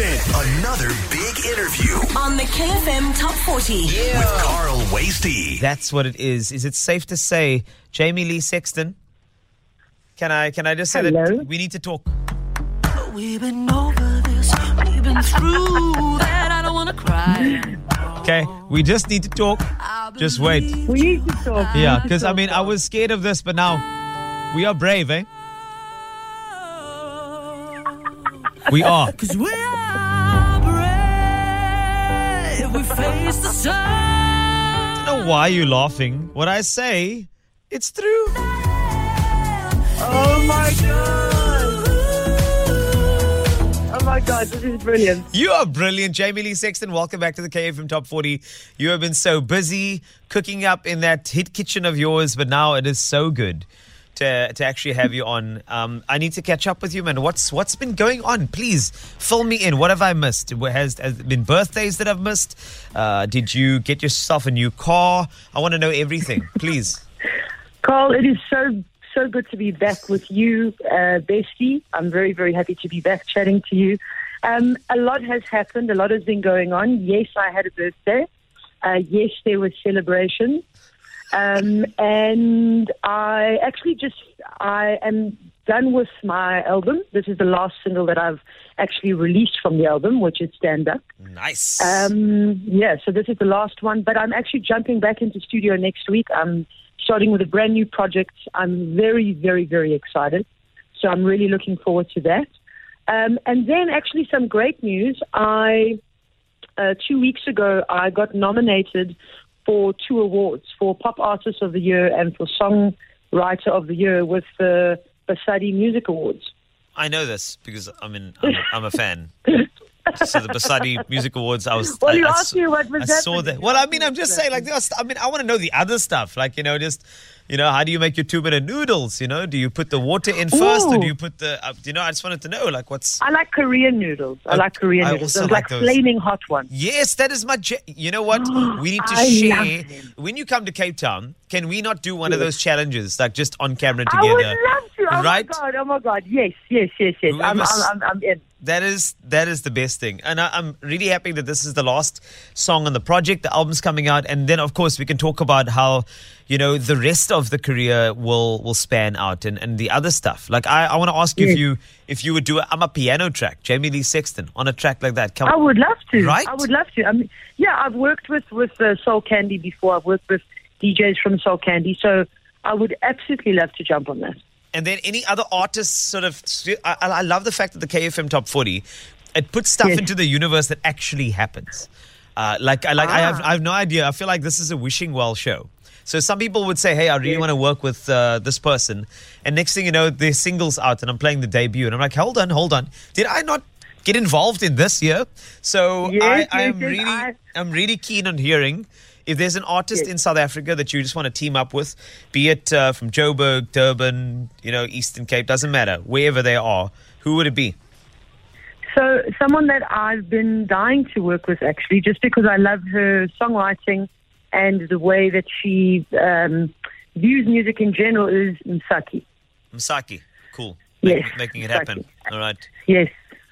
Sexton. Another big interview On the KFM Top 40. with Carl Wastie. That's what it is. Is it safe to say, Jamie Lee Sexton? Can I can I just say Hello. that we need to talk? We've been over this, we've been through that. I don't wanna cry. Okay, we just need to talk. Just wait. We need to talk. Yeah, because I mean I was scared of this, but now we are brave, eh? We are. Cause we are face the sun. I don't know why you're laughing. What I say, it's true. Oh my god! Oh my god, this is brilliant. You are brilliant, Jamie Lee Sexton. Welcome back to the KFM Top 40. You have been so busy cooking up in that hit kitchen of yours, but now it is so good to, to actually have you on. Um, I need to catch up with you, man. What's what's been going on? Please fill me in. What have I missed? Has, has been birthdays that I've missed? Uh, did you get yourself a new car? I want to know everything, please. Carl, it is so so good to be back with you, uh, bestie. I'm very very happy to be back chatting to you. Um, a lot has happened. A lot has been going on. Yes, I had a birthday. Uh, yes, there was celebration. Um, and I actually just I am done with my album. This is the last single that I've actually released from the album, which is Stand Up. Nice. Um, yeah, so this is the last one, but I'm actually jumping back into studio next week. I'm starting with a brand new project. I'm very, very, very excited. So I'm really looking forward to that. Um, and then actually some great news. I uh, two weeks ago I got nominated for two awards for Pop Artist of the Year and for Songwriter of the Year with the Basadi Music Awards. I know this because I mean I'm, I'm a fan. so the Basadi Music Awards, I was. Well, I, you I asked saw- me what was I saw that. Well, I mean, I'm just saying, like, I mean, I want to know the other stuff, like you know, just you know, how do you make your two minute noodles? You know, do you put the water in first, or do you put the? Uh, you know, I just wanted to know, like, what's. I like Korean noodles. I Uh, like Korean I noodles. also Those like those. flaming hot ones. Yes, that is my. Ja- you know what? We need to I share. When you come to Cape Town, can we not do one of those challenges, like just on camera together? I would love to. Oh right? my god! Oh my god! Yes, yes, yes, yes. I'm, I'm, I'm, I'm in. That is that is the best thing, and I, I'm really happy that this is the last song on the project. The album's coming out, and then of course we can talk about how you know the rest of the career will will span out and, and the other stuff. Like I, I want to ask you if you if you would do a, amapiano track, Jamie Lee Sexton on a track like that. Come I would love to. Right? I would love to. I mean, yeah, I've worked with with uh, Soul Candi before. I've worked with DJs from Soul Candi, so I would absolutely love to jump on that. And then any other artists sort of. I, I love the fact that the KFM Top 40 it puts stuff Yes. into the universe that actually happens. Uh, like I like I have Ah. I have no idea. I feel like this is a wishing well show. So some people would say, "Hey, I really Yes. want to work with uh, this person," and next thing you know, their singles out, and I'm playing the debut, and I'm like, "Hold on, hold on, did I not?" Get involved in this year, so Yes, I, am really, I- I'm really keen on hearing if there's an artist Yes. in South Africa that you just want to team up with, be it uh, from Joburg, Durban, you know, Eastern Cape, doesn't matter, wherever they are, who would it be? So, someone that I've been dying to work with, actually, just because I love her songwriting and the way that she um, views music in general, is Msaki. Msaki. Cool. Yes, Making, making it happen. All right. Yes,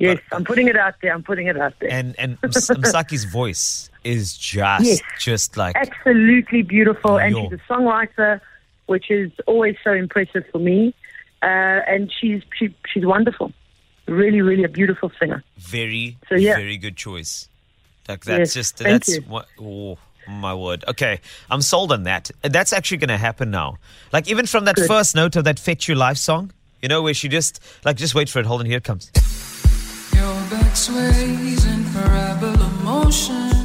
yes. Got- I'm putting it out there. I'm putting it out there. And and Ms- Msaki's voice is just Yes. just like absolutely beautiful, and she's a songwriter, which is always so impressive for me. Uh, and she's she, she's wonderful, really, really a beautiful singer. very So, yeah. very good choice. Like that's Yes, just that's you. what oh my word. Okay. I'm sold on that. That's actually gonna happen now. Like even from that Good. first note of that Fetch Your Life song, you know, where she just like just wait for it, hold on, here it comes.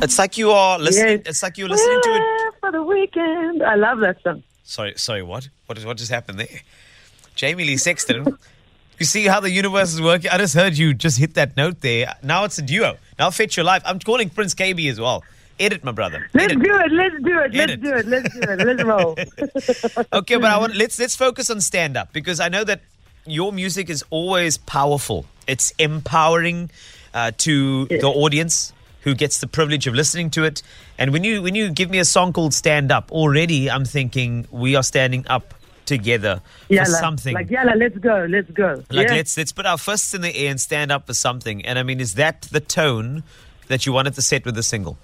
It's like you are listening Yes. it's like you're listening to it. Ah, for the weekend. I love that song. Sorry, sorry, what? What, is, what just happened there? Jamie Lee Sexton. you see how the universe is working? I just heard you just hit that note there. Now it's a duo. Now Fetch Your Life. I'm calling Prince Kaybee as well. Edit, my brother. Let's Edit. do it. Let's do it. Get Let's do it. Let's do it. Let's roll. Okay, but I want let's let's focus on stand up because I know that your music is always powerful. It's empowering uh, to the audience who gets the privilege of listening to it. And when you when you give me a song called Stand Up, already I'm thinking we are standing up together Yalla. for something. Like, yalla, let's go, let's go. Like yeah. let's let's put our fists in the air and stand up for something. And I mean, is that the tone that you wanted to set with the single?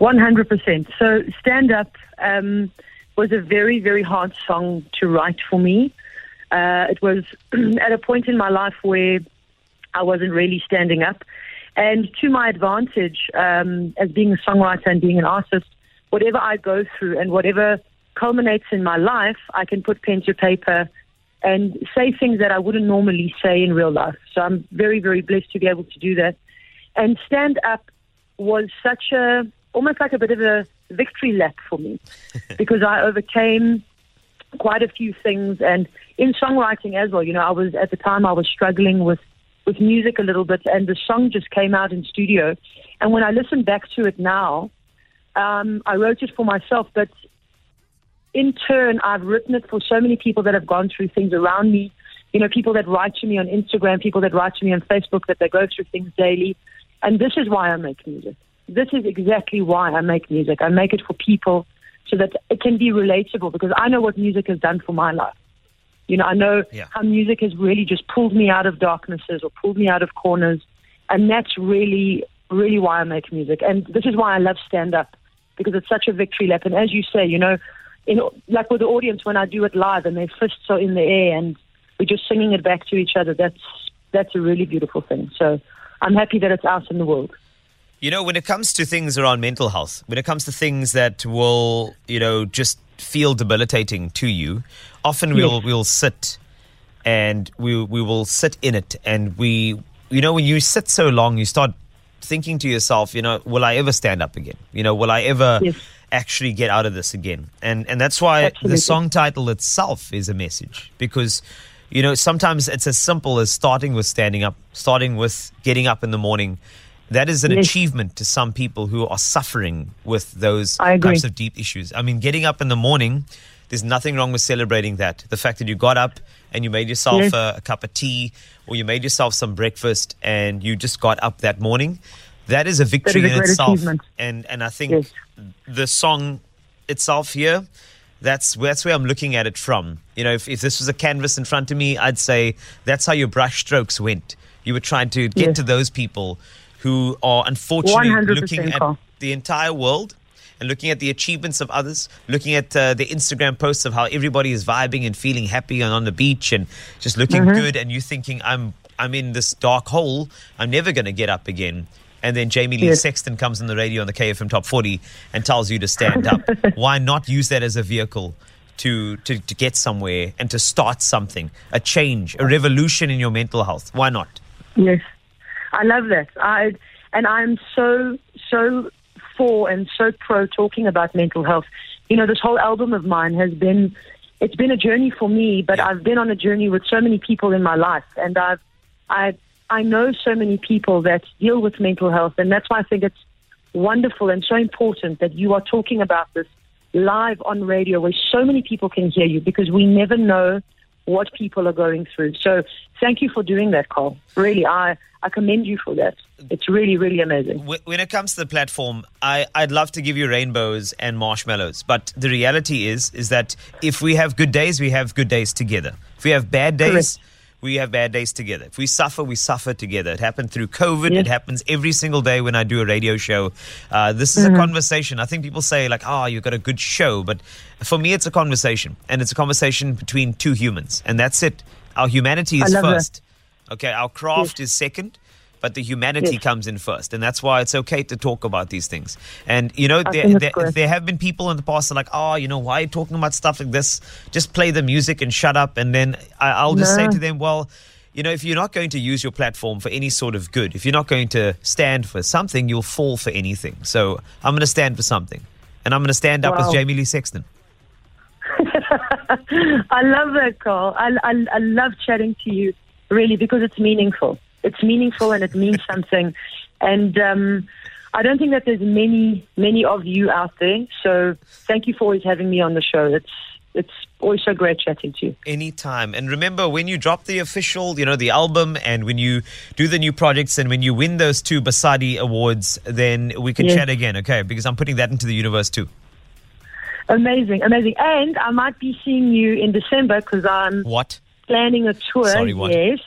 100%. So, Stand Up um, was a very, very hard song to write for me. Uh, it was at a point in my life where I wasn't really standing up. And to my advantage, um, as being a songwriter and being an artist, whatever I go through and whatever culminates in my life, I can put pen to paper and say things that I wouldn't normally say in real life. So I'm very, very blessed to be able to do that. And Stand Up was such a, almost like a bit of a victory lap for me because I overcame quite a few things and in songwriting as well. You know, I was, at the time, I was struggling with with music a little bit, and the song just came out in studio. And when I listen back to it now, um, I wrote it for myself, but in turn, I've written it for so many people that have gone through things around me. You know, people that write to me on Instagram, people that write to me on Facebook, that they go through things daily. And this is why I make music. This is exactly why I make music. I make it for people so that it can be relatable because I know what music has done for my life. You know, I know Yeah. how music has really just pulled me out of darknesses or pulled me out of corners. And that's really, really why I make music. And this is why I love stand up because it's such a victory lap. And as you say, you know, in, like with the audience, when I do it live and their fists are in the air and we're just singing it back to each other, that's, that's a really beautiful thing. So I'm happy that it's out in the world. You know, when it comes to things around mental health, when it comes to things that will, you know, just feel debilitating to you, often we'll we'll sit and we we will sit in it and we you know when you sit so long you start thinking to yourself, you know, will I ever stand up again? You know, will I ever Yes. actually get out of this again? And and that's why Absolutely. the song title itself is a message because you know, sometimes it's as simple as starting with standing up, starting with getting up in the morning. That is an Yes. achievement to some people who are suffering with those types of deep issues. I mean, getting up in the morning, there's nothing wrong with celebrating that. The fact that you got up and you made yourself Yes. a, a cup of tea or you made yourself some breakfast and you just got up that morning, that is a victory a in itself. And and I think Yes. the song itself here, that's that's where I'm looking at it from. You know, if, if this was a canvas in front of me, I'd say that's how your brush strokes went. You were trying to get to those people who are unfortunately 100% looking at the entire world and looking at the achievements of others, looking at uh, the Instagram posts of how everybody is vibing and feeling happy and on the beach and just looking Mm-hmm. good, and you thinking, I'm I'm in this dark hole, I'm never going to get up again. And then Jamie Lee Yes. Sexton comes on the radio on the KFM Top 40 and tells you to stand up. Why not use that as a vehicle to, to, to get somewhere and to start something, a change, a revolution in your mental health? Why not? Yes, I love that. I and I'm so so for and so pro talking about mental health. You know, this whole album of mine has been it's been a journey for me, but. I've been on a journey with so many people in my life, and I've I I know so many people that deal with mental health, and that's why I think it's wonderful and so important that you are talking about this live on radio where so many people can hear you because we never know what people are going through. So thank you for doing that, Carl. Really, I, I commend you for that. It's really, really amazing. When it comes to the platform, I, I'd love to give you rainbows and marshmallows, but the reality is is that if we have good days, we have good days together. If we have bad days, we have bad days together. If we suffer, we suffer together. It happened through COVID. Yes. It happens every single day when I do a radio show. Uh, this is Mm-hmm. a conversation. I think people say like, "Oh, you've got a good show," but for me, it's a conversation, and it's a conversation between two humans, and that's it. Our humanity is love that. first. Okay, our craft is second, but the humanity Yes. comes in first, and that's why it's okay to talk about these things. And you know, there, there, there have been people in the past that are like, oh, you know, why are you talking about stuff like this? Just play the music and shut up. And then I, I'll just say to them, well. You know, if you're not going to use your platform for any sort of good, if you're not going to stand for something, you'll fall for anything. So I'm going to stand for something. And I'm going to stand up as Jamie Lee Sexton. I love that, Carl. I, I, I love chatting to you, really, because it's meaningful. It's meaningful and it means something. And um, I don't think that there's many, many of you out there. So thank you for always having me on the show. It's it's always so great chatting to you. anytime. And remember, when you drop the official, you know, the album, and when you do the new projects, and when you win those two Basadi awards, then we can Yes. chat again, okay? Because I'm putting that into the universe too. Amazing, amazing. And I might be seeing you in December because I'm What? planning a tour. Sorry, what? Yes.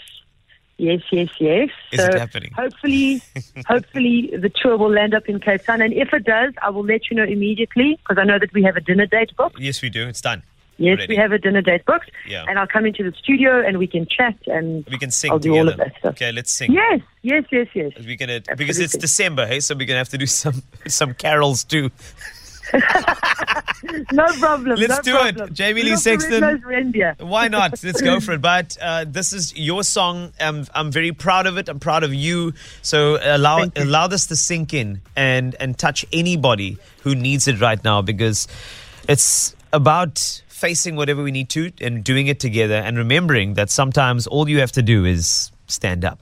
Yes, yes, yes. Is so it happening? Hopefully, hopefully the tour will land up in Cape Town. And if it does, I will let you know immediately because I know that we have a dinner date booked. Yes, we do. It's done. Yes, Already. we have a dinner date booked. Yeah. And I'll come into the studio and we can chat and We can sing I'll do together. all of that stuff. Okay, let's sing. Yes, yes, yes, yes. We're gonna because it's December, hey, so we're gonna have to do some some carols too. No problem. Let's no do it. Jamie Lee Sexton. Red Nose Reindeer. Why not? Let's go for it. But uh, this is your song. Um, I'm very proud of it. I'm proud of you. So allow you. allow this to sink in and and touch anybody who needs it right now because it's about facing whatever we need to and doing it together and remembering that sometimes all you have to do is stand up.